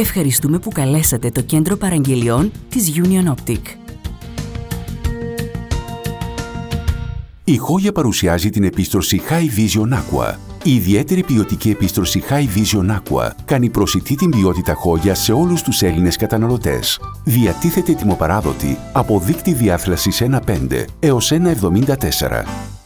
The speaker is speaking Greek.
Ευχαριστούμε που καλέσατε το κέντρο παραγγελιών της Union Optic. Η Χόγια παρουσιάζει την επίστρωση High Vision Aqua. Η ιδιαίτερη ποιοτική επίστρωση High Vision Aqua κάνει προσιτή την ποιότητα Χόγια σε όλους τους Έλληνες καταναλωτές. Διατίθεται τιμοπαράδοτη από δίκτυ διάθλασης 1.5 έως 1.74.